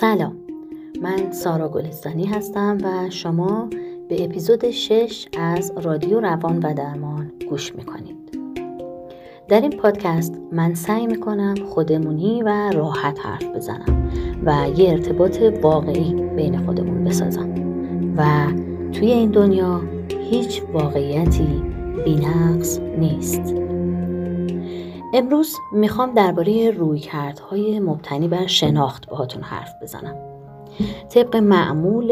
سلام. من سارا گلستانی هستم و شما به اپیزود 6 از رادیو روان و درمان گوش می‌کنید. در این پادکست من سعی می‌کنم خودمونی و راحت حرف بزنم و یه ارتباط واقعی بین خودمون بسازم و توی این دنیا هیچ واقعیتی بینقص نیست. امروز می‌خوام درباره رویکردهای مبتنی بر شناخت باهاتون حرف بزنم. طبق معمول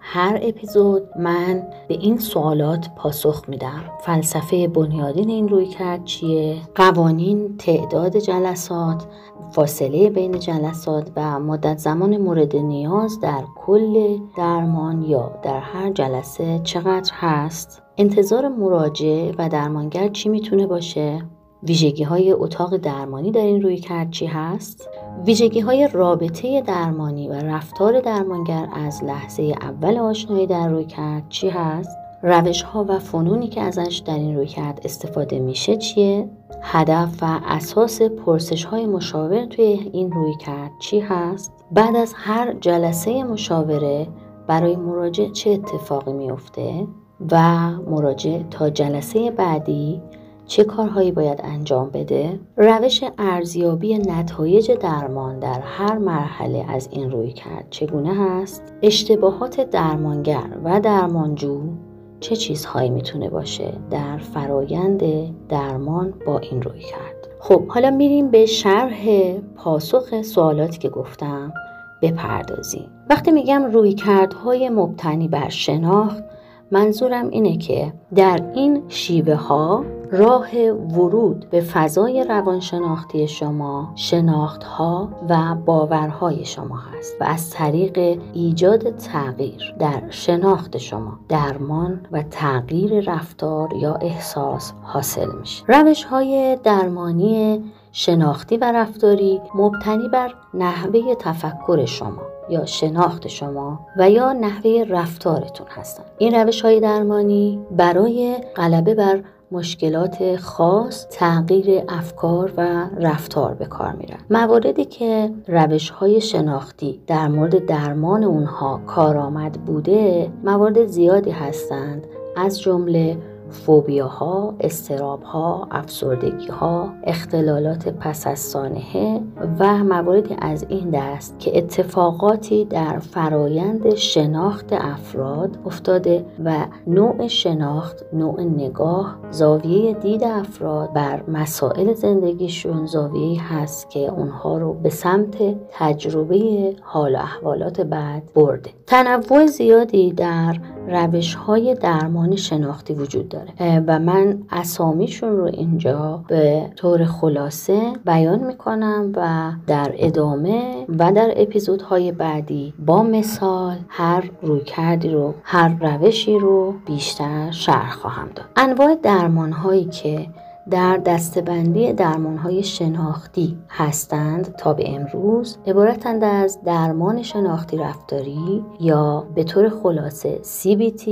هر اپیزود من به این سوالات پاسخ میدم. فلسفه بنیادین این روی کرد چیه؟ قوانین تعداد جلسات فاصله بین جلسات و مدت زمان مورد نیاز در کل درمان یا در هر جلسه چقدر هست؟ انتظار مراجع و درمانگر چی می‌تونه باشه؟ ویژگی های اتاق درمانی در این روی کرد چی هست؟ ویژگی های رابطه درمانی و رفتار درمانگر از لحظه اول آشنایی در روی کرد چی هست؟ روش ها و فنونی که ازش در این روی کرد استفاده میشه چیه؟ هدف و اساس پرسش های مشاور توی این روی کرد چی هست؟ بعد از هر جلسه مشاوره برای مراجع چه اتفاقی میفته؟ و مراجع تا جلسه بعدی چه کارهایی باید انجام بده؟ روش ارزیابی نتایج درمان در هر مرحله از این روی کرد چگونه هست؟ اشتباهات درمانگر و درمانجو چه چیزهایی می‌تونه باشه در فرایند درمان با این روی کرد؟ خب حالا میریم به شرح پاسخ سوالاتی که گفتم بپردازیم. وقتی میگم روی کردهای مبتنی بر شناخت منظورم اینه که در این شیوه ها راه ورود به فضای روانشناختی شما شناختها و باورهای شما هست و از طریق ایجاد تغییر در شناخت شما درمان و تغییر رفتار یا احساس حاصل میشه. روش های درمانی شناختی و رفتاری مبتنی بر نحوه تفکر شما یا شناخت شما و یا نحوه رفتارتون هستند. این روش های درمانی برای غلبه بر مشکلات خاص تغییر افکار و رفتار به کار میرن. مواردی که روش های شناختی در مورد درمان اونها کارآمد بوده موارد زیادی هستند. از جمله فوبیاها، استرابها، افسردگیها، اختلالات پس از سانحه و مواردی از این دست که اتفاقاتی در فرایند شناخت افراد افتاده و نوع شناخت، نوع نگاه، زاویه دید افراد بر مسائل زندگیشون زاویه هست که اونها رو به سمت تجربه حال و احوالات بعد برده. تنوع زیادی در روش های درمان شناختی وجود داره. و من اسامیشون رو اینجا به طور خلاصه بیان می‌کنم و در ادامه و در اپیزودهای بعدی با مثال هر رویکردی رو هر روشی رو بیشتر شرح خواهم داد. انواع درمان هایی که در دستبندی درمانهای شناختی هستند تا به امروز عبارتند از درمان شناختی رفتاری یا به طور خلاصه CBT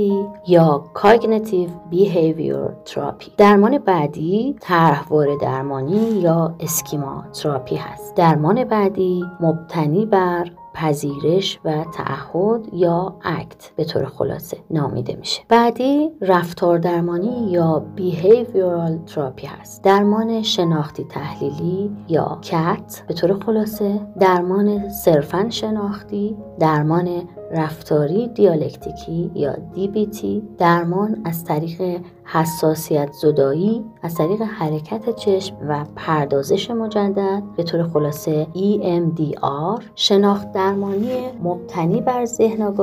یا Cognitive Behavior Therapy. درمان بعدی طرحوار درمانی یا اسکیما تراپی هست. درمان بعدی مبتنی بر پذیرش و تعهد یا اکت به طور خلاصه نامیده میشه. بعدی رفتار درمانی یا behavioral therapy هست. درمان شناختی تحلیلی یا کت به طور خلاصه درمان صرفا شناختی درمان رفتاری دیالکتیکی یا DBT درمان از طریق حساسیت زدایی از طریق حرکت چشم و پردازش مجدد به طور خلاصه EMDR شناخت درمانی مبتنی بر ذهن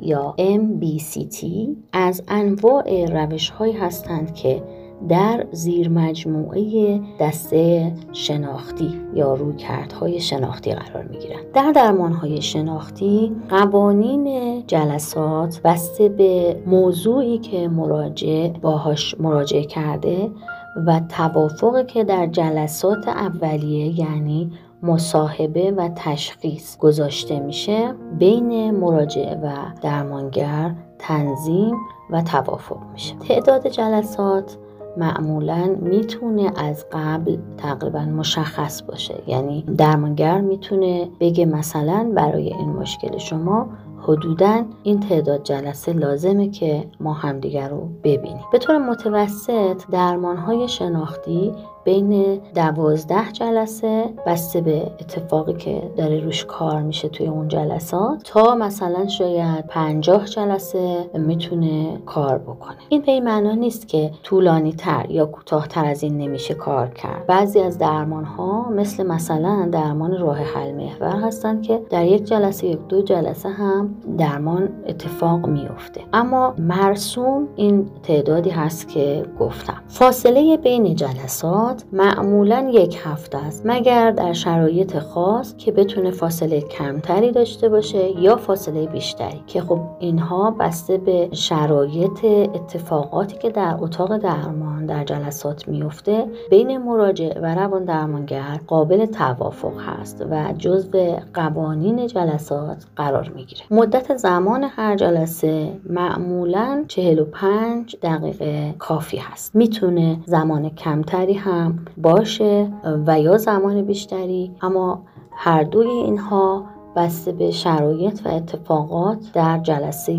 یا MBCT از انواع روش هایی هستند که در زیر مجموعه دسته شناختی یا رویکردهای شناختی قرار می گیرند. در درمانهای شناختی قوانین جلسات بسته به موضوعی که مراجع باهاش مراجعه کرده و توافقی که در جلسات اولیه یعنی مصاحبه و تشخیص گذاشته میشه بین مراجع و درمانگر تنظیم و توافق میشه تعداد جلسات معمولا می‌تونه از قبل تقریبا مشخص باشه. یعنی درمانگر می‌تونه بگه مثلا برای این مشکل شما حدودا این تعداد جلسه لازمه که ما همدیگر رو ببینیم. به طور متوسط درمان های شناختی بین دوازده جلسه بسته به اتفاقی که داره روش کار میشه توی اون جلسات تا مثلا شاید پنجاه جلسه می‌تونه کار بکنه. این به این معنا نیست که طولانی تر یا کوتاهتر از این نمیشه کار کرد. بعضی از درمان ها مثل مثلا درمان راه حل محور هستن که در یک جلسه یک دو جلسه هم درمان اتفاق میفته اما مرسوم این تعدادی هست که گفتم. فاصله بین جلسات معمولا یک هفته است مگر در شرایط خاص که بتونه فاصله کمتری داشته باشه یا فاصله بیشتری. که خب اینها بسته به شرایط اتفاقاتی که در اتاق درمان در جلسات میفته بین مراجع و روان درمانگر قابل توافق هست و جزو قوانین جلسات قرار می‌گیره. مدت زمان هر جلسه معمولا 45 دقیقه کافی هست. می‌تونه زمان کمتری هم باشه و یا زمان بیشتری اما هر دوی اینها بسته به شرایط و اتفاقات در جلسه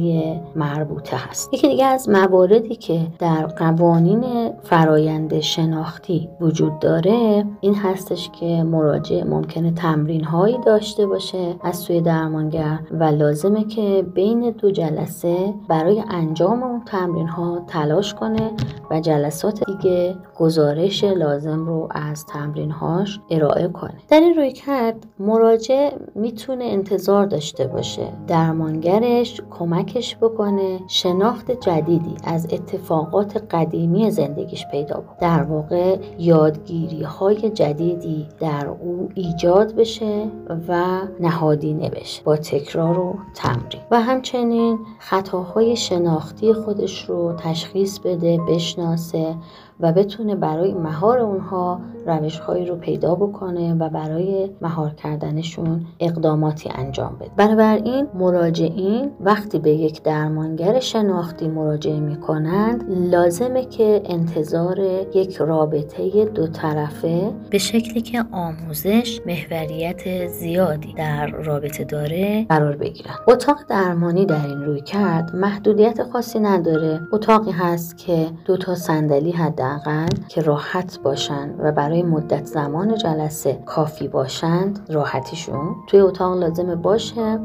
مربوطه هست. یکی دیگه از مواردی که در قوانین فرایند شناختی وجود داره این هستش که مراجع ممکنه تمرین هایی داشته باشه از سوی درمانگر و لازمه که بین دو جلسه برای انجام اون تمرین ها تلاش کنه و جلسات دیگه گزارش لازم رو از تمرین هاش ارائه کنه. در این روی کرد مراجع می‌تونه انتظار داشته باشه. درمانگرش کمکش بکنه شناخت جدیدی از اتفاقات قدیمی زندگیش پیدا کنه در واقع یادگیری های جدیدی در او ایجاد بشه و نهادینه بشه با تکرار و تمرین. و همچنین خطاهای شناختی خودش رو تشخیص بده بشناسه و بتونه برای مهار اونها روشهایی رو پیدا بکنه و برای مهار کردنشون اقداماتی انجام بده. بنابراین مراجعین وقتی به یک درمانگر شناختی مراجعه می‌کنند لازمه که انتظار یک رابطه دو طرفه به شکلی که آموزش محوریت زیادی در رابطه داره قرار بگیرن. اتاق درمانی در این روی کرد محدودیت خاصی نداره. اتاقی هست که دو تا صندلی حداقل که راحت باشن و برای مدت زمان جلسه کافی باشند راحتیشون. توی اتاق لازمه باشه.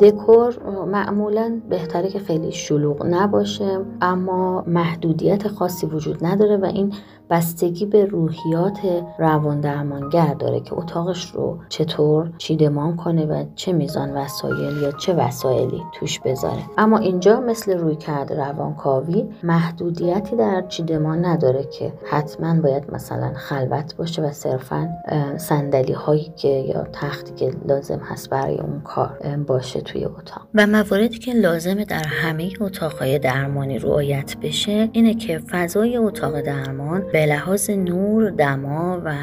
دکور معمولا بهتره که خیلی شلوغ نباشه اما محدودیت خاصی وجود نداره و این بستگی به روحیات روان درمانگر داره که اتاقش رو چطور چیدمان کنه و چه میزان وسایل یا چه وسایلی توش بذاره. اما اینجا مثل روی کرد روانکاوی محدودیتی در چیدمان نداره که حتما باید مثلا خلوت باشه و صرفا صندلی هایی که یا تختی که لازم هست برای اون کار باشه توی اتاق. و مواردی که لازمه در همه اتاقهای درمانی رعایت بشه اینه که فضای اتاق درمان به لحاظ نور، دما و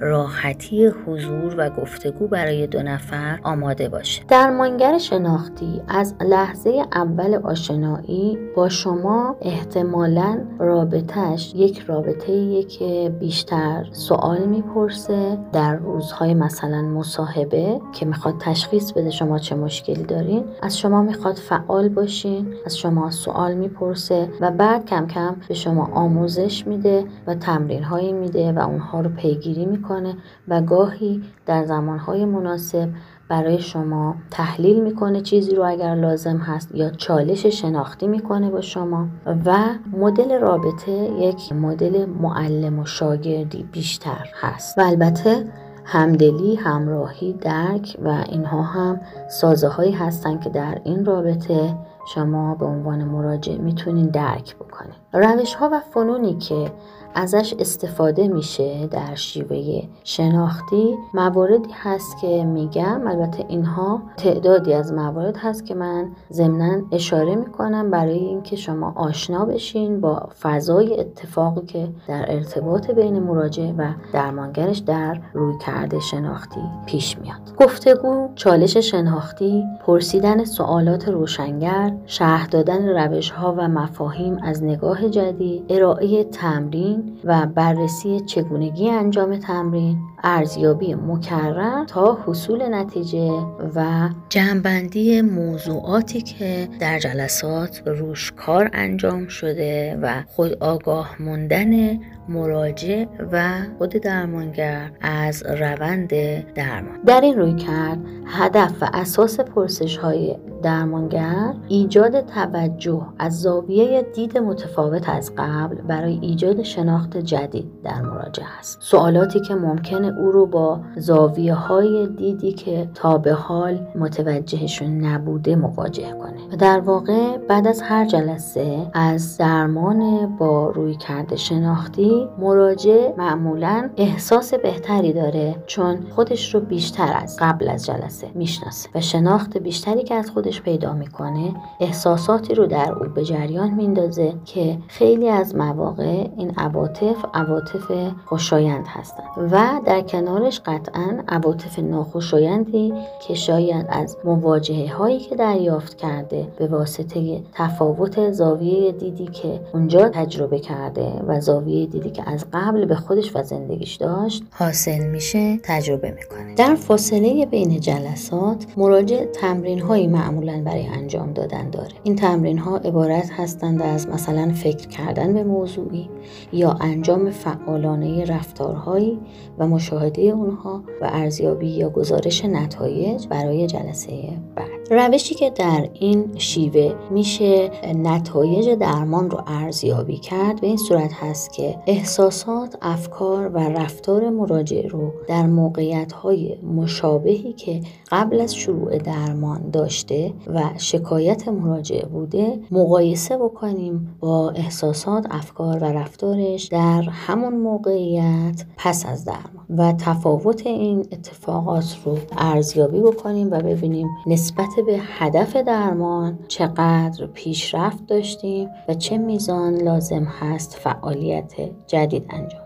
راحتی حضور و گفتگو برای دو نفر آماده باشه. درمانگر شناختی از لحظه اول آشنایی با شما احتمالا رابطهش یک رابطه که بیشتر سوال می‌پرسه در روزهای مثلا مصاحبه که می‌خواد تشخیص بده شما چه مشکلی دارین از شما می‌خواد فعال باشین از شما سوال می‌پرسه و بعد کم کم به شما آموزش میده و تمرین هایی میده و اونها رو پیگیری می‌کنه و گاهی در زمانهای مناسب برای شما تحلیل می‌کنه چیزی رو اگر لازم هست یا چالش شناختی می‌کنه با شما و مدل رابطه یک مدل معلم و شاگردی بیشتر هست و البته همدلی، همراهی، درک و اینها هم سازه هایی هستن که در این رابطه شما به عنوان مراجع می‌تونین درک بکنید. روش ها و فنونی که ازش استفاده میشه در شیوه شناختی. مواردی هست که میگم البته اینها تعدادی از موارد هست که من ضمنا اشاره می‌کنم برای اینکه شما آشنا بشین با فضای اتفاقی که در ارتباط بین مراجع و درمانگرش در روی کرده شناختی پیش میاد. گفتگو چالش شناختی پرسیدن سوالات روشنگر شرح دادن روش ها و مفاهیم از نگاه جدید ارائه تمرین و بررسی چگونگی انجام تمرین. ارزیابی مکرر تا حصول نتیجه و جمعبندی موضوعاتی که در جلسات روش کار انجام شده و خود آگاه موندن مراجع و خود درمانگر از روند درمان. در این روی کرد هدف و اساس پرسش های درمانگر ایجاد توجه از زاویه دید متفاوت از قبل برای ایجاد شناخت جدید در مراجعه است. سوالاتی که ممکنه او رو با زاویه های دیدی که تا به حال متوجهشون نبوده مواجه کنه. و در واقع بعد از هر جلسه از درمان با روی کرده شناختی مراجع معمولا احساس بهتری داره چون خودش رو بیشتر از قبل از جلسه می‌شناسه و شناخت بیشتری که از خودش پیدا می‌کنه احساساتی رو در او به جریان میندازه که خیلی از مواقع این عواطف عواطف خوشایند هستند. و در کنارش قطعا عواطف ناخوشایندی که شاید از مواجهه هایی که دریافت کرده به واسطه تفاوت زاویه دیدی که اونجا تجربه کرده و زاویه دیدی که از قبل به خودش و زندگیش داشت حاصل میشه تجربه می‌کنه. در فاصله بین جلسات مراجع تمرین هایی معمولا برای انجام دادن داره. این تمرین ها عبارت هستند از مثلا فکر کردن به موضوعی یا انجام فعالانه رفتارهایی و مشاهده اونها و ارزیابی یا گزارش نتایج برای جلسه بعد. روشی که در این شیوه میشه نتایج درمان رو ارزیابی کرد به این صورت هست که احساسات، افکار و رفتار مراجع رو در موقعیت های مشابهی که قبل از شروع درمان داشته و شکایت مراجع بوده مقایسه بکنیم با احساسات، افکار و رفتارش در همون موقعیت پس از درمان و تفاوت این اتفاقات رو ارزیابی بکنیم و ببینیم نسبت به هدف درمان چقدر پیشرفت داشتیم و چه میزان لازم هست فعالیت جدید انجام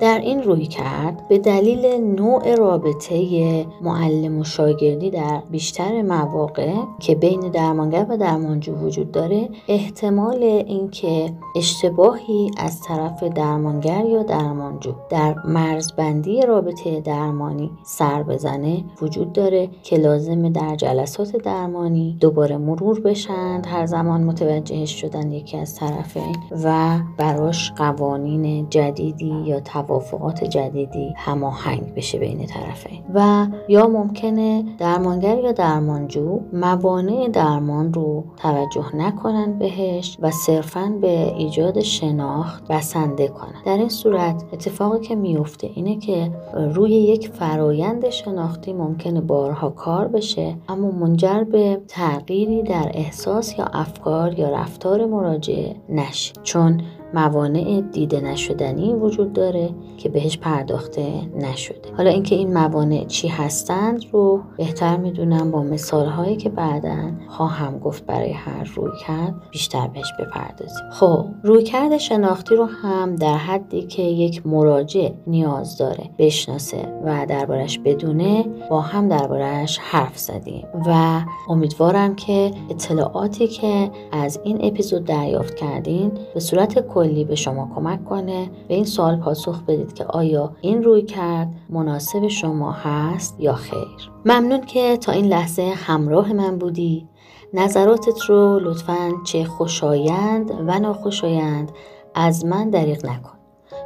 در این روی کرد به دلیل نوع رابطه معلم و شاگردی در بیشتر مواقع که بین درمانگر و درمانجو وجود داره احتمال اینکه اشتباهی از طرف درمانگر یا درمانجو در مرزبندی رابطه درمانی سر بزنه وجود داره که لازمه در جلسات درمانی دوباره مرور بشند هر زمان متوجهش شدن یکی از طرفین و براش قوانین جدیدی یا توافقات جدیدی هماهنگ بشه بین طرفین. و یا ممکنه درمانگر یا درمانجو موانع درمان رو توجه نکنن بهش و صرفا به ایجاد شناخت بسنده کنن. در این صورت اتفاقی که میفته اینه که روی یک فرایند شناختی ممکنه بارها کار بشه اما منجر به تغییری در احساس یا افکار یا رفتار مراجعه نشه. چون موانع دیده نشدنی وجود داره که بهش پرداخته نشده. حالا اینکه این موانع چی هستند رو بهتر می‌دونم با مثال هایی که بعدا خواهم گفت برای هر روی کرد بیشتر بهش بپردازیم. خب روی کرد شناختی رو هم در حدی که یک مراجع نیاز داره بشناسه و دربارش بدونه با هم دربارش حرف زدیم و امیدوارم که اطلاعاتی که از این اپیزود دریافت کردین به صورت کلی به شما کمک کنه. به این سوال پاسخ بدید که آیا این روی کرد مناسب شما هست یا خیر. ممنون که تا این لحظه همراه من بودی. نظراتت رو لطفا چه خوشایند و ناخوشایند از من دریغ نکن.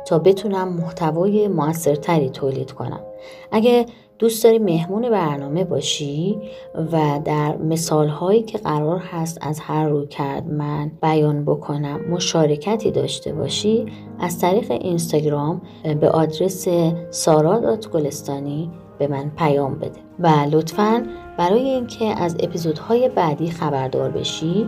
تا بتونم محتوای موثرتری تولید کنم. اگه دوست داری مهمون برنامه باشی و در مثال هایی که قرار هست از هر روی کرد من بیان بکنم مشارکتی داشته باشی از طریق اینستاگرام به آدرس سارا گلستانی به من پیام بده. و لطفا برای اینکه از اپیزودهای بعدی خبردار بشی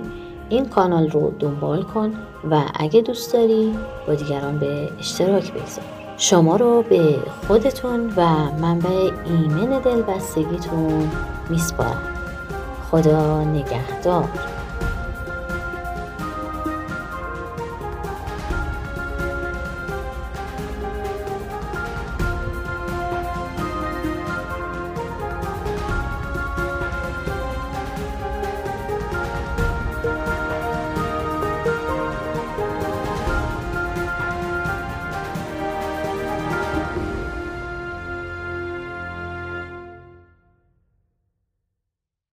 این کانال رو دنبال کن و اگه دوست داری با دیگران به اشتراک بگذار. شما رو به خودتون و منبع ایمن دلبستگیتون میسپارم. خدا نگهدار.